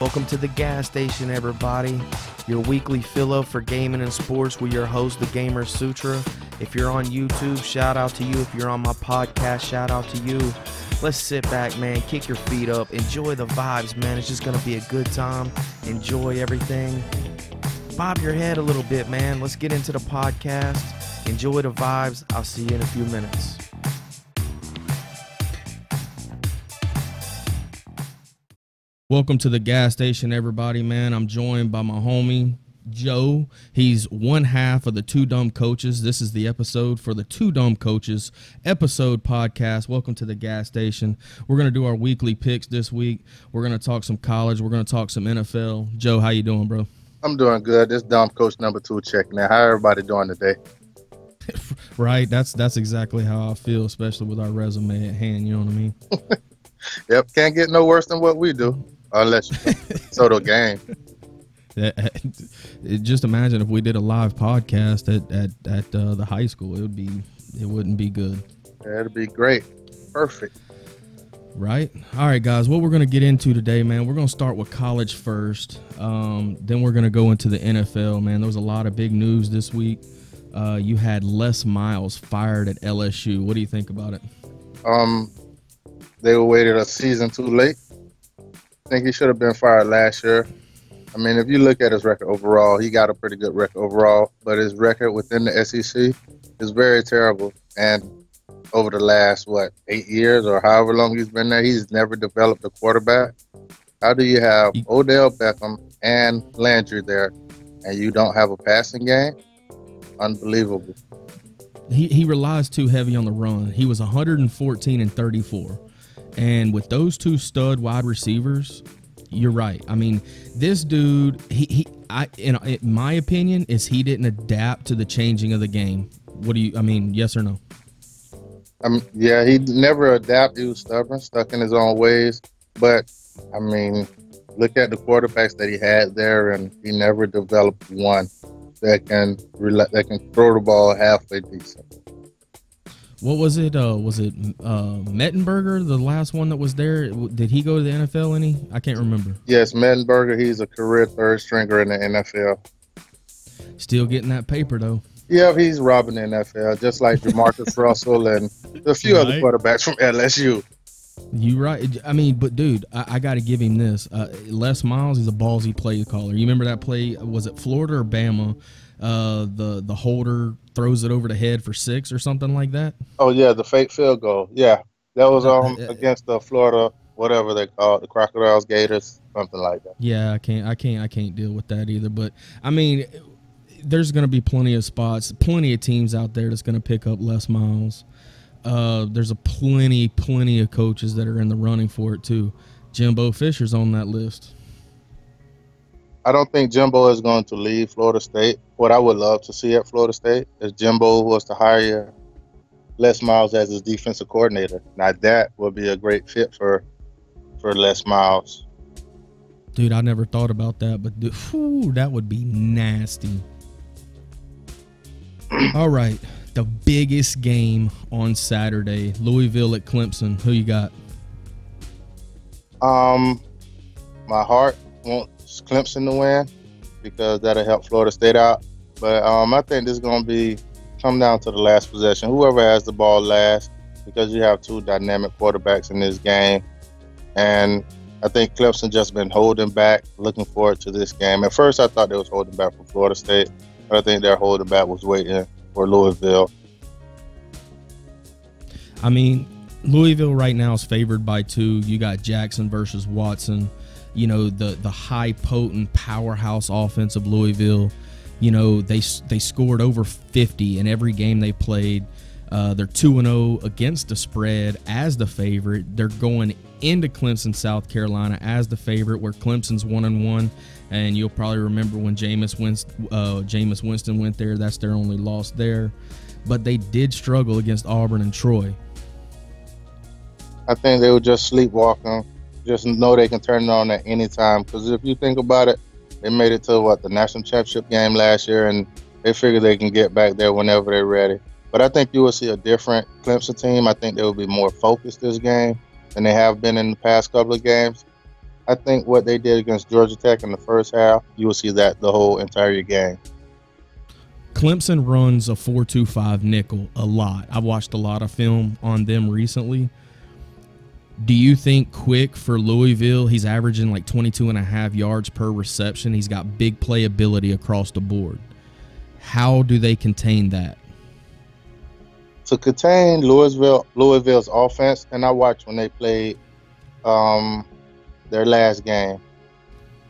Welcome to the gas station, everybody. Your weekly fill up for gaming and sports with your host, the Gamer Sutra. If you're on YouTube, shout out to you. If you're on my podcast, shout out to you. Let's sit back, man. Kick your feet up. Enjoy the vibes, man. It's just going to be a good time. Enjoy everything. Bob your head a little bit, man. Let's get into the podcast. Enjoy the vibes. I'll see you in a few minutes. Welcome to the gas station, everybody, man. I'm joined by my homie, Joe. He's one half of the Two Dumb Coaches. This is the episode for the Two Dumb Coaches episode podcast. Welcome to the gas station. We're gonna do our weekly picks this week. We're gonna talk some college. We're gonna talk some NFL. Joe, how you doing, bro? I'm doing good. This dumb coach number two checking in. How everybody doing today? right. That's that's exactly how I feel, especially with our resume at hand. You know what I mean? yep. Can't get no worse than what we do, unless you total game. just imagine if we did a live podcast at at, at uh, the high school, it would be it wouldn't be good. It'd be great, perfect. Right. All right, guys. What we're gonna get into today, man. We're gonna start with college first. Um, then we're gonna go into the NFL. Man, there was a lot of big news this week. Uh, you had Les Miles fired at LSU. What do you think about it? Um, they waited a season too late. I think he should have been fired last year. I mean, if you look at his record overall, he got a pretty good record overall, but his record within the SEC is very terrible. And over the last what eight years or however long he's been there, he's never developed a quarterback. How do you have Odell Beckham and Landry there, and you don't have a passing game? Unbelievable. He he relies too heavy on the run. He was 114 and 34, and with those two stud wide receivers, you're right. I mean, this dude, he, he I in, in my opinion, is he didn't adapt to the changing of the game. What do you? I mean, yes or no? Um, yeah, he never adapted. He was stubborn, stuck in his own ways. But I mean, look at the quarterbacks that he had there, and he never developed one that can that can throw the ball halfway decent. What was it? Uh, was it uh, Mettenberger, the last one that was there? Did he go to the NFL any? I can't remember. Yes, Mettenberger. He's a career third stringer in the NFL. Still getting that paper though. Yeah, he's robbing the NFL, just like JaMarcus Russell and a few right. other quarterbacks from LSU. You right. I mean, but dude, I, I got to give him this. Uh, Les Miles is a ballsy play caller. You remember that play? Was it Florida or Bama? Uh, the the holder throws it over the head for six or something like that. Oh yeah, the fake field goal. Yeah, that was uh, um uh, against the Florida whatever they call it, the Crocodiles, Gators, something like that. Yeah, I can't, I can't, I can't deal with that either. But I mean, there's going to be plenty of spots, plenty of teams out there that's going to pick up Les Miles. Uh, there's a plenty, plenty of coaches that are in the running for it too. Jimbo Fisher's on that list. I don't think Jimbo is going to leave Florida State. What I would love to see at Florida State is Jimbo was to hire Les Miles as his defensive coordinator. Now that would be a great fit for for Les Miles. Dude, I never thought about that, but dude, whew, that would be nasty. All right, the biggest game on Saturday, Louisville at Clemson. Who you got? Um, my heart wants Clemson to win because that'll help Florida State out. But um, I think this is going to be come down to the last possession. Whoever has the ball last, because you have two dynamic quarterbacks in this game, and I think Clemson just been holding back, looking forward to this game. At first, I thought they was holding back for Florida State, I think their holding back was waiting for Louisville. I mean, Louisville right now is favored by two. You got Jackson versus Watson. You know the the high potent powerhouse offense of Louisville. You know they they scored over 50 in every game they played. Uh, they're 2 0 against the spread as the favorite. They're going into Clemson, South Carolina as the favorite, where Clemson's 1 and 1. And you'll probably remember when Jameis uh, Jameis Winston went there. That's their only loss there. But they did struggle against Auburn and Troy. I think they were just sleepwalking. Just know they can turn it on at any time. Because if you think about it, They made it to what the national championship game last year, and they figure they can get back there whenever they're ready. But I think you will see a different Clemson team. I think they will be more focused this game than they have been in the past couple of games. I think what they did against Georgia Tech in the first half, you will see that the whole entire game. Clemson runs a 4-2-5 nickel a lot. I've watched a lot of film on them recently. Do you think quick for Louisville, he's averaging like 22 and a half yards per reception. He's got big playability across the board. How do they contain that? To contain Louisville Louisville's offense, and I watched when they played um, their last game.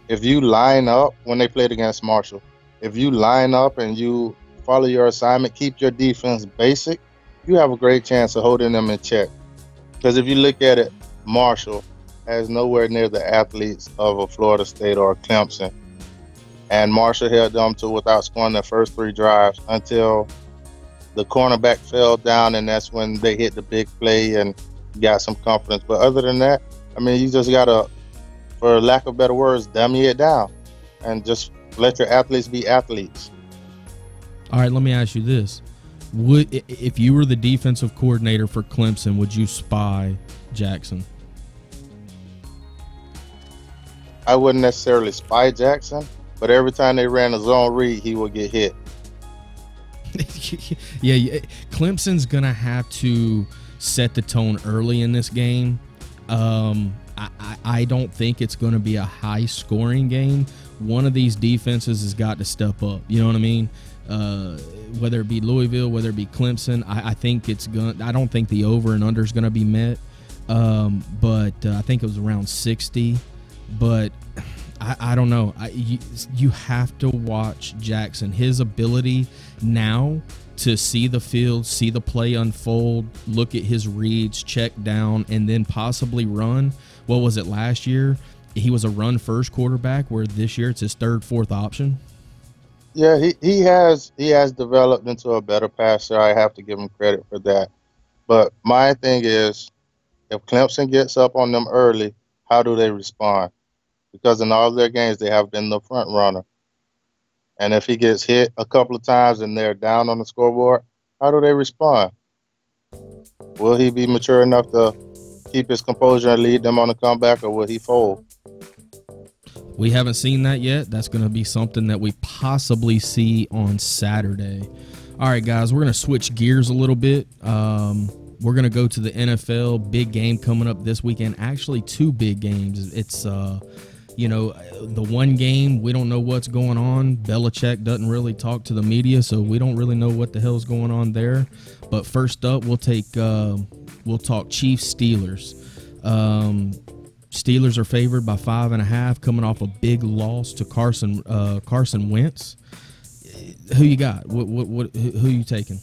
If you line up when they played against Marshall, if you line up and you follow your assignment, keep your defense basic, you have a great chance of holding them in check. Because if you look at it, Marshall has nowhere near the athletes of a Florida State or Clemson. And Marshall held them to without scoring their first three drives until the cornerback fell down, and that's when they hit the big play and got some confidence. But other than that, I mean, you just gotta, for lack of better words, dummy it down, and just let your athletes be athletes. All right, let me ask you this: Would if you were the defensive coordinator for Clemson, would you spy Jackson? I wouldn't necessarily spy Jackson, but every time they ran a zone read, he would get hit. yeah, Clemson's gonna have to set the tone early in this game. Um, I, I, I don't think it's to be a high scoring game. One of these defenses has got to step up. You know what I mean? Uh, whether it be Louisville, whether it be Clemson, I, I think it's going. I don't think the over and under is going to be met. Um, but uh, I think it was around 60. But I, I don't know. I, you, you have to watch Jackson. His ability now to see the field, see the play unfold, look at his reads, check down, and then possibly run. What was it last year? He was a run first quarterback, where this year it's his third, fourth option. Yeah, he, he has he has developed into a better passer. I have to give him credit for that. But my thing is, if Clemson gets up on them early, how do they respond? Because in all their games, they have been the front runner. And if he gets hit a couple of times and they're down on the scoreboard, how do they respond? Will he be mature enough to keep his composure and lead them on a comeback, or will he fold? We haven't seen that yet. That's going to be something that we possibly see on Saturday. All right, guys, we're going to switch gears a little bit. Um, we're going to go to the NFL. Big game coming up this weekend. Actually, two big games. It's uh, you know, the one game we don't know what's going on. Belichick doesn't really talk to the media, so we don't really know what the hell's going on there. But first up, we'll take uh, we'll talk Chiefs Steelers. Um, Steelers are favored by five and a half, coming off a big loss to Carson uh, Carson Wentz. Who you got? What what, what who you taking?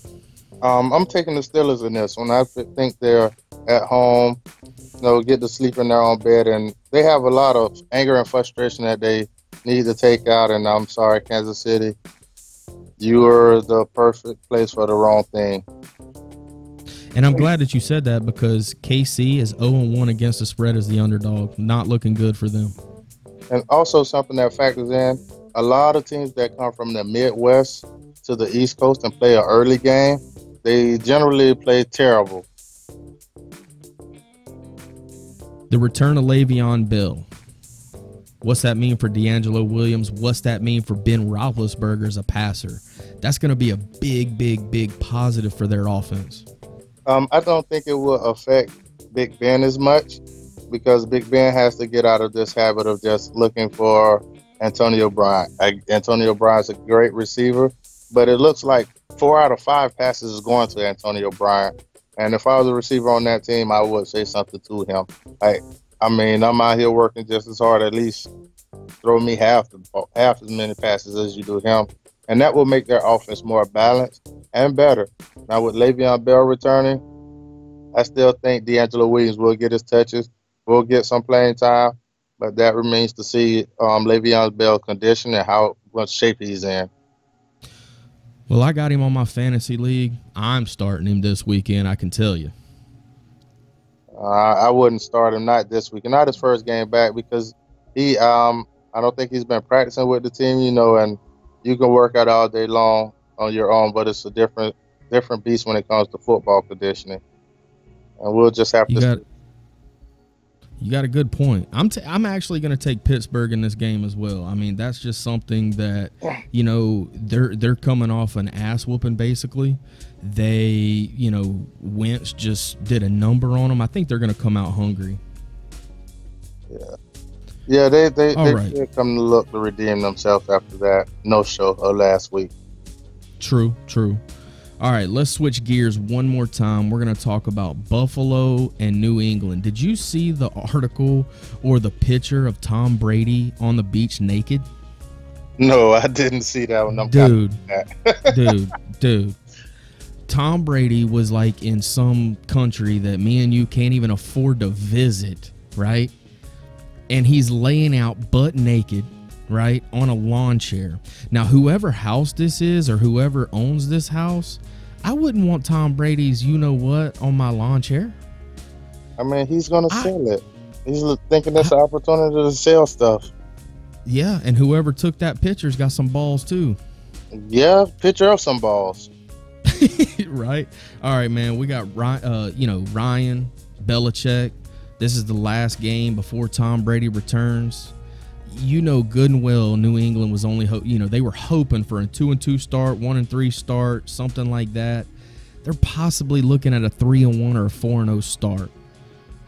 Um, I'm taking the Steelers in this one. I think they're at home you know, get to sleep in their own bed, and they have a lot of anger and frustration that they need to take out. And I'm sorry, Kansas City, you are the perfect place for the wrong thing. And I'm glad that you said that because KC is 0 1 against the spread as the underdog. Not looking good for them. And also, something that factors in a lot of teams that come from the Midwest to the East Coast and play an early game, they generally play terrible. The return of Le'Veon Bell. What's that mean for DeAngelo Williams? What's that mean for Ben Roethlisberger as a passer? That's going to be a big, big, big positive for their offense. Um, I don't think it will affect Big Ben as much because Big Ben has to get out of this habit of just looking for Antonio Brown. Antonio Brown is a great receiver, but it looks like four out of five passes is going to Antonio Brown. And if I was a receiver on that team, I would say something to him. Like, I mean, I'm out here working just as hard. At least throw me half the half as many passes as you do him, and that will make their offense more balanced and better. Now with Le'Veon Bell returning, I still think DeAngelo Williams will get his touches, will get some playing time, but that remains to see um, Le'Veon Bell condition and how much shape he's in. Well, I got him on my fantasy league. I'm starting him this weekend. I can tell you. Uh, I wouldn't start him not this week, not his first game back because he um I don't think he's been practicing with the team, you know, and you can work out all day long on your own, but it's a different different beast when it comes to football conditioning. And we'll just have You to got you got a good point. I'm t- I'm actually going to take Pittsburgh in this game as well. I mean, that's just something that you know they're they're coming off an ass whooping basically. They you know Wentz just did a number on them. I think they're going to come out hungry. Yeah, yeah. they they, All they right. come to look to redeem themselves after that no show of uh, last week. True, true. All right, let's switch gears one more time. We're going to talk about Buffalo and New England. Did you see the article or the picture of Tom Brady on the beach naked? No, I didn't see that one. I'm Dude, dude, dude. Tom Brady was like in some country that me and you can't even afford to visit, right? And he's laying out butt naked, right, on a lawn chair. Now, whoever house this is or whoever owns this house, I wouldn't want Tom Brady's you know what on my lawn chair. I mean, he's gonna I- sell it. He's thinking that's an opportunity to sell stuff. Yeah, and whoever took that picture's got some balls too. Yeah, picture of some balls. right? All right, man. We got Ryan, uh, you know, Ryan Belichick. This is the last game before Tom Brady returns. You know good and well New England was only ho- you know, they were hoping for a 2 and 2 start, 1 and 3 start, something like that. They're possibly looking at a 3 and 1 or a 4 and 0 start.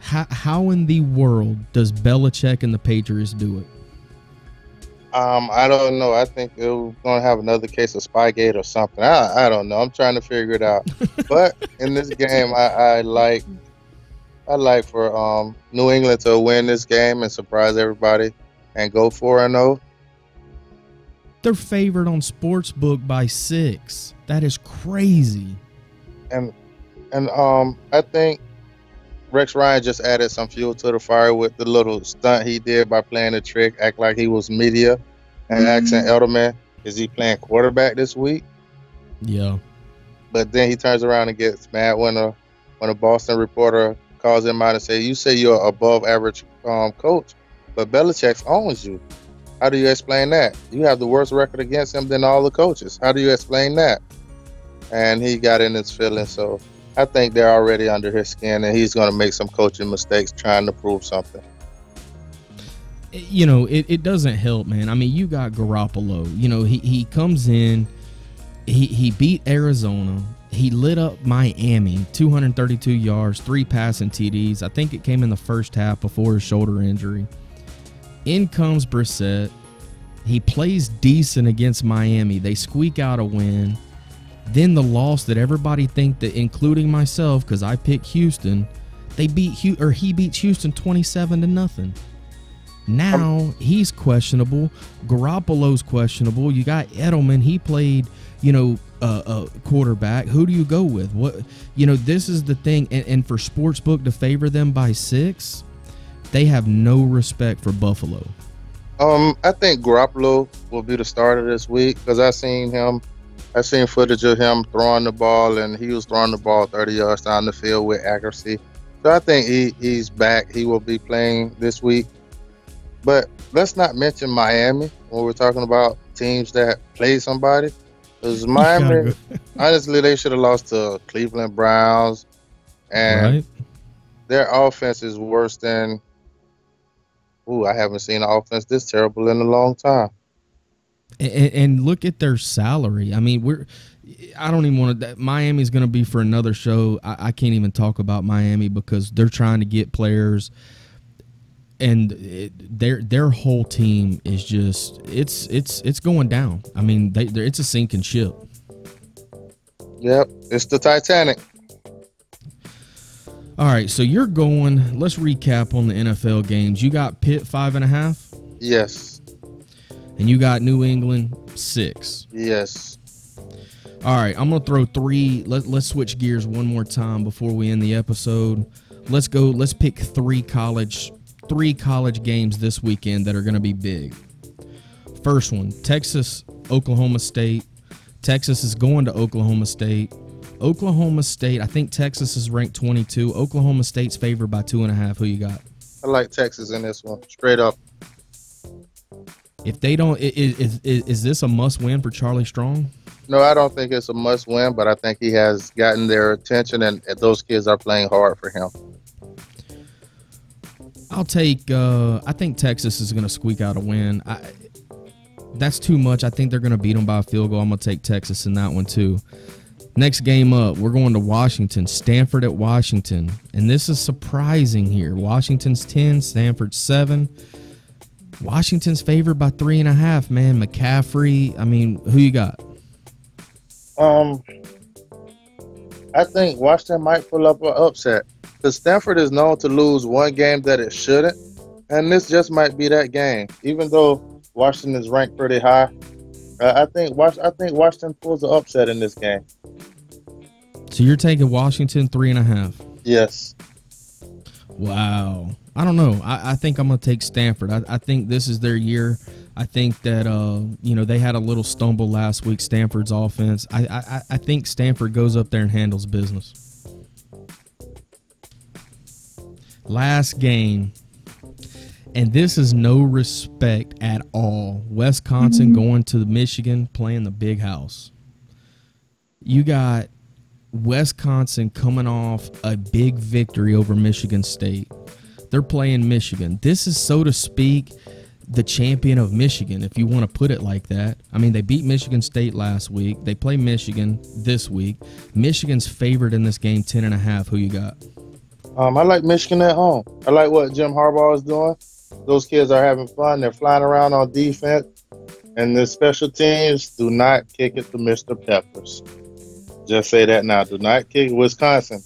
How, how in the world does Belichick and the Patriots do it? Um, I don't know. I think we're gonna have another case of Spygate or something. I, I don't know. I'm trying to figure it out. but in this game, I, I like I like for um New England to win this game and surprise everybody and go four and oh. zero. They're favored on Sportsbook by 6. That is crazy. And and um I think Rex Ryan just added some fuel to the fire with the little stunt he did by playing the trick, act like he was media, and asking Edelman, "Is he playing quarterback this week?" Yeah. But then he turns around and gets mad when a when a Boston reporter calls him out and say, "You say you're above average um, coach, but Belichick owns you. How do you explain that? You have the worst record against him than all the coaches. How do you explain that?" And he got in his feelings. So I think they're already under his skin, and he's going to make some coaching mistakes trying to prove something. you know, it, it doesn't help, man. I mean, you got Garoppolo. You know, he, he comes in, he, he beat Arizona. He lit up Miami, 232 yards, three passing TDs. I think it came in the first half before his shoulder injury. In comes Brissett. He plays decent against Miami. They squeak out a win. Then the loss that everybody think that, including myself, because I picked Houston, they beat Hu- or he beats Houston 27 to nothing. Now he's questionable. Garoppolo's questionable. You got Edelman. He played, you know, uh, quarterback. Who do you go with? What, you know, this is the thing. And, and for Sportsbook to favor them by six, they have no respect for Buffalo. Um, I think Garoppolo will be the starter this week because I seen him. I seen footage of him throwing the ball, and he was throwing the ball 30 yards down the field with accuracy. So I think he, he's back. He will be playing this week. But let's not mention Miami when we're talking about teams that play somebody. Because Miami, honestly, they should have lost to Cleveland Browns, and right? their offense is worse than. Ooh, I haven't seen an offense this terrible in a long time. And, and look at their salary. I mean, we're. I don't even want to. Miami's going to be for another show. I, I can't even talk about Miami because they're trying to get players, and it, their their whole team is just it's it's it's going down. I mean, they they're- it's a sinking ship. Yep, it's the Titanic. All right, so you're going. Let's recap on the NFL games. You got Pitt five and a half, Yes, and you got New England six. yes. All right, I'm gonna throw three. Let, let's switch gears one more time before we end the episode. Let's go. Let's pick three college, three college games this weekend that are gonna be big. First one, Texas, Oklahoma State. Texas is going to Oklahoma State. Oklahoma State. I think Texas is ranked 22. Oklahoma State's favored by two and a half. Who you got? I like Texas in this one, straight up. If they don't, is, is, is this a must win for Charlie Strong? No, I don't think it's a must win, but I think he has gotten their attention, and, and those kids are playing hard for him. I'll take. Uh, I think Texas is going to squeak out a win. I, that's too much. I think they're going to beat them by a field goal. I'm going to take Texas in that one too. Next game up, we're going to Washington. Stanford at Washington, and this is surprising here. Washington's ten, Stanford seven. Washington's favored by three and a half. Man, McCaffrey. I mean, who you got? Um, I think Washington might pull up an upset because Stanford is known to lose one game that it shouldn't, and this just might be that game. Even though Washington is ranked pretty high, uh, I think I think Washington pulls an upset in this game. So you're taking Washington three and a half. Yes. Wow. I don't know. I, I think I'm going to take Stanford. I, I think this is their year. I think that uh, you know they had a little stumble last week. Stanford's offense. I, I I think Stanford goes up there and handles business. Last game, and this is no respect at all. Wisconsin going to Michigan playing the big house. You got Wisconsin coming off a big victory over Michigan State. They're playing Michigan. This is, so to speak, the champion of Michigan, if you want to put it like that. I mean, they beat Michigan State last week. They play Michigan this week. Michigan's favored in this game, 10 and a half. Who you got? Um, I like Michigan at home. I like what Jim Harbaugh is doing. Those kids are having fun. They're flying around on defense, and the special teams do not kick it to Mr. Peppers. Just say that now. Do not kick Wisconsin.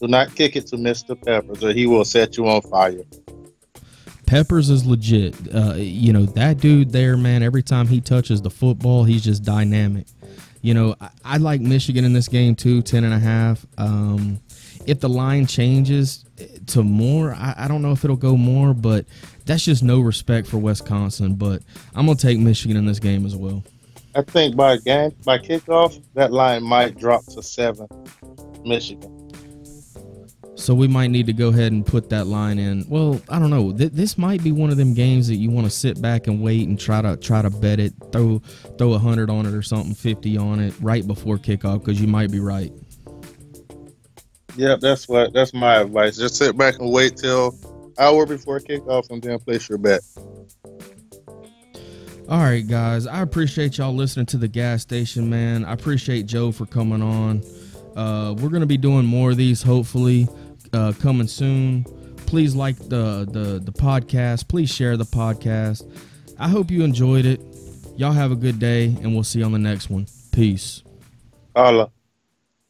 Do not kick it to Mr. Peppers, or he will set you on fire. Peppers is legit. Uh, you know, that dude there, man, every time he touches the football, he's just dynamic. You know, I, I like Michigan in this game too, 10 and a half. Um, if the line changes to more, I, I don't know if it'll go more, but that's just no respect for Wisconsin. But I'm going to take Michigan in this game as well. I think by game by kickoff, that line might drop to seven. Michigan. So we might need to go ahead and put that line in. Well, I don't know. Th- this might be one of them games that you want to sit back and wait and try to try to bet it, throw throw a hundred on it or something, fifty on it right before kickoff because you might be right. Yep, that's what that's my advice. Just sit back and wait till hour before kickoff and then place your bet. All right, guys. I appreciate y'all listening to the gas station, man. I appreciate Joe for coming on. Uh, we're gonna be doing more of these, hopefully, uh, coming soon. Please like the the the podcast. Please share the podcast. I hope you enjoyed it. Y'all have a good day, and we'll see you on the next one. Peace. Holla.